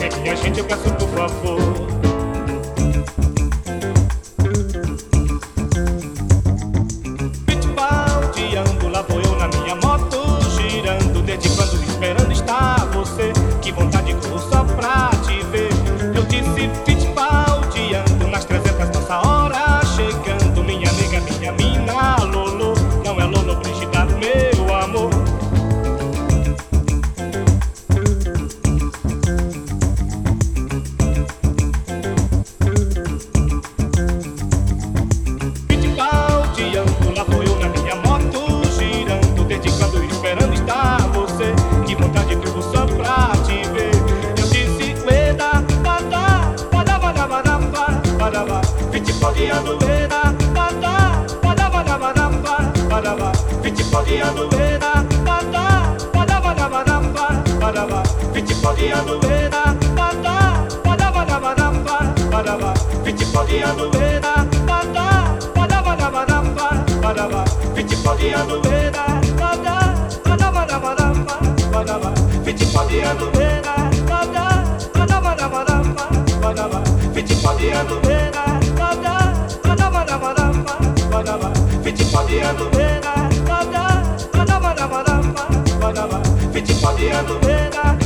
Me traga minha gente, eu peço por favor. Fittipaldi ando, Ueda, bada, bada, bada, bada, bada, bada, bada. Fittipaldi ando, Ueda, bada, bada, bada, bada, bada, bada, bada. Fittipaldi ando, Ueda, bada, bada, bada, bada, bada, bada, bada. Fittipaldi ando, Ueda, bada, bada, bada, bada, bada, Fittipaldi ando, Ueda, bada, bada, bada, bada, bada, bada, bada. Fittipaldi ando, Ueda,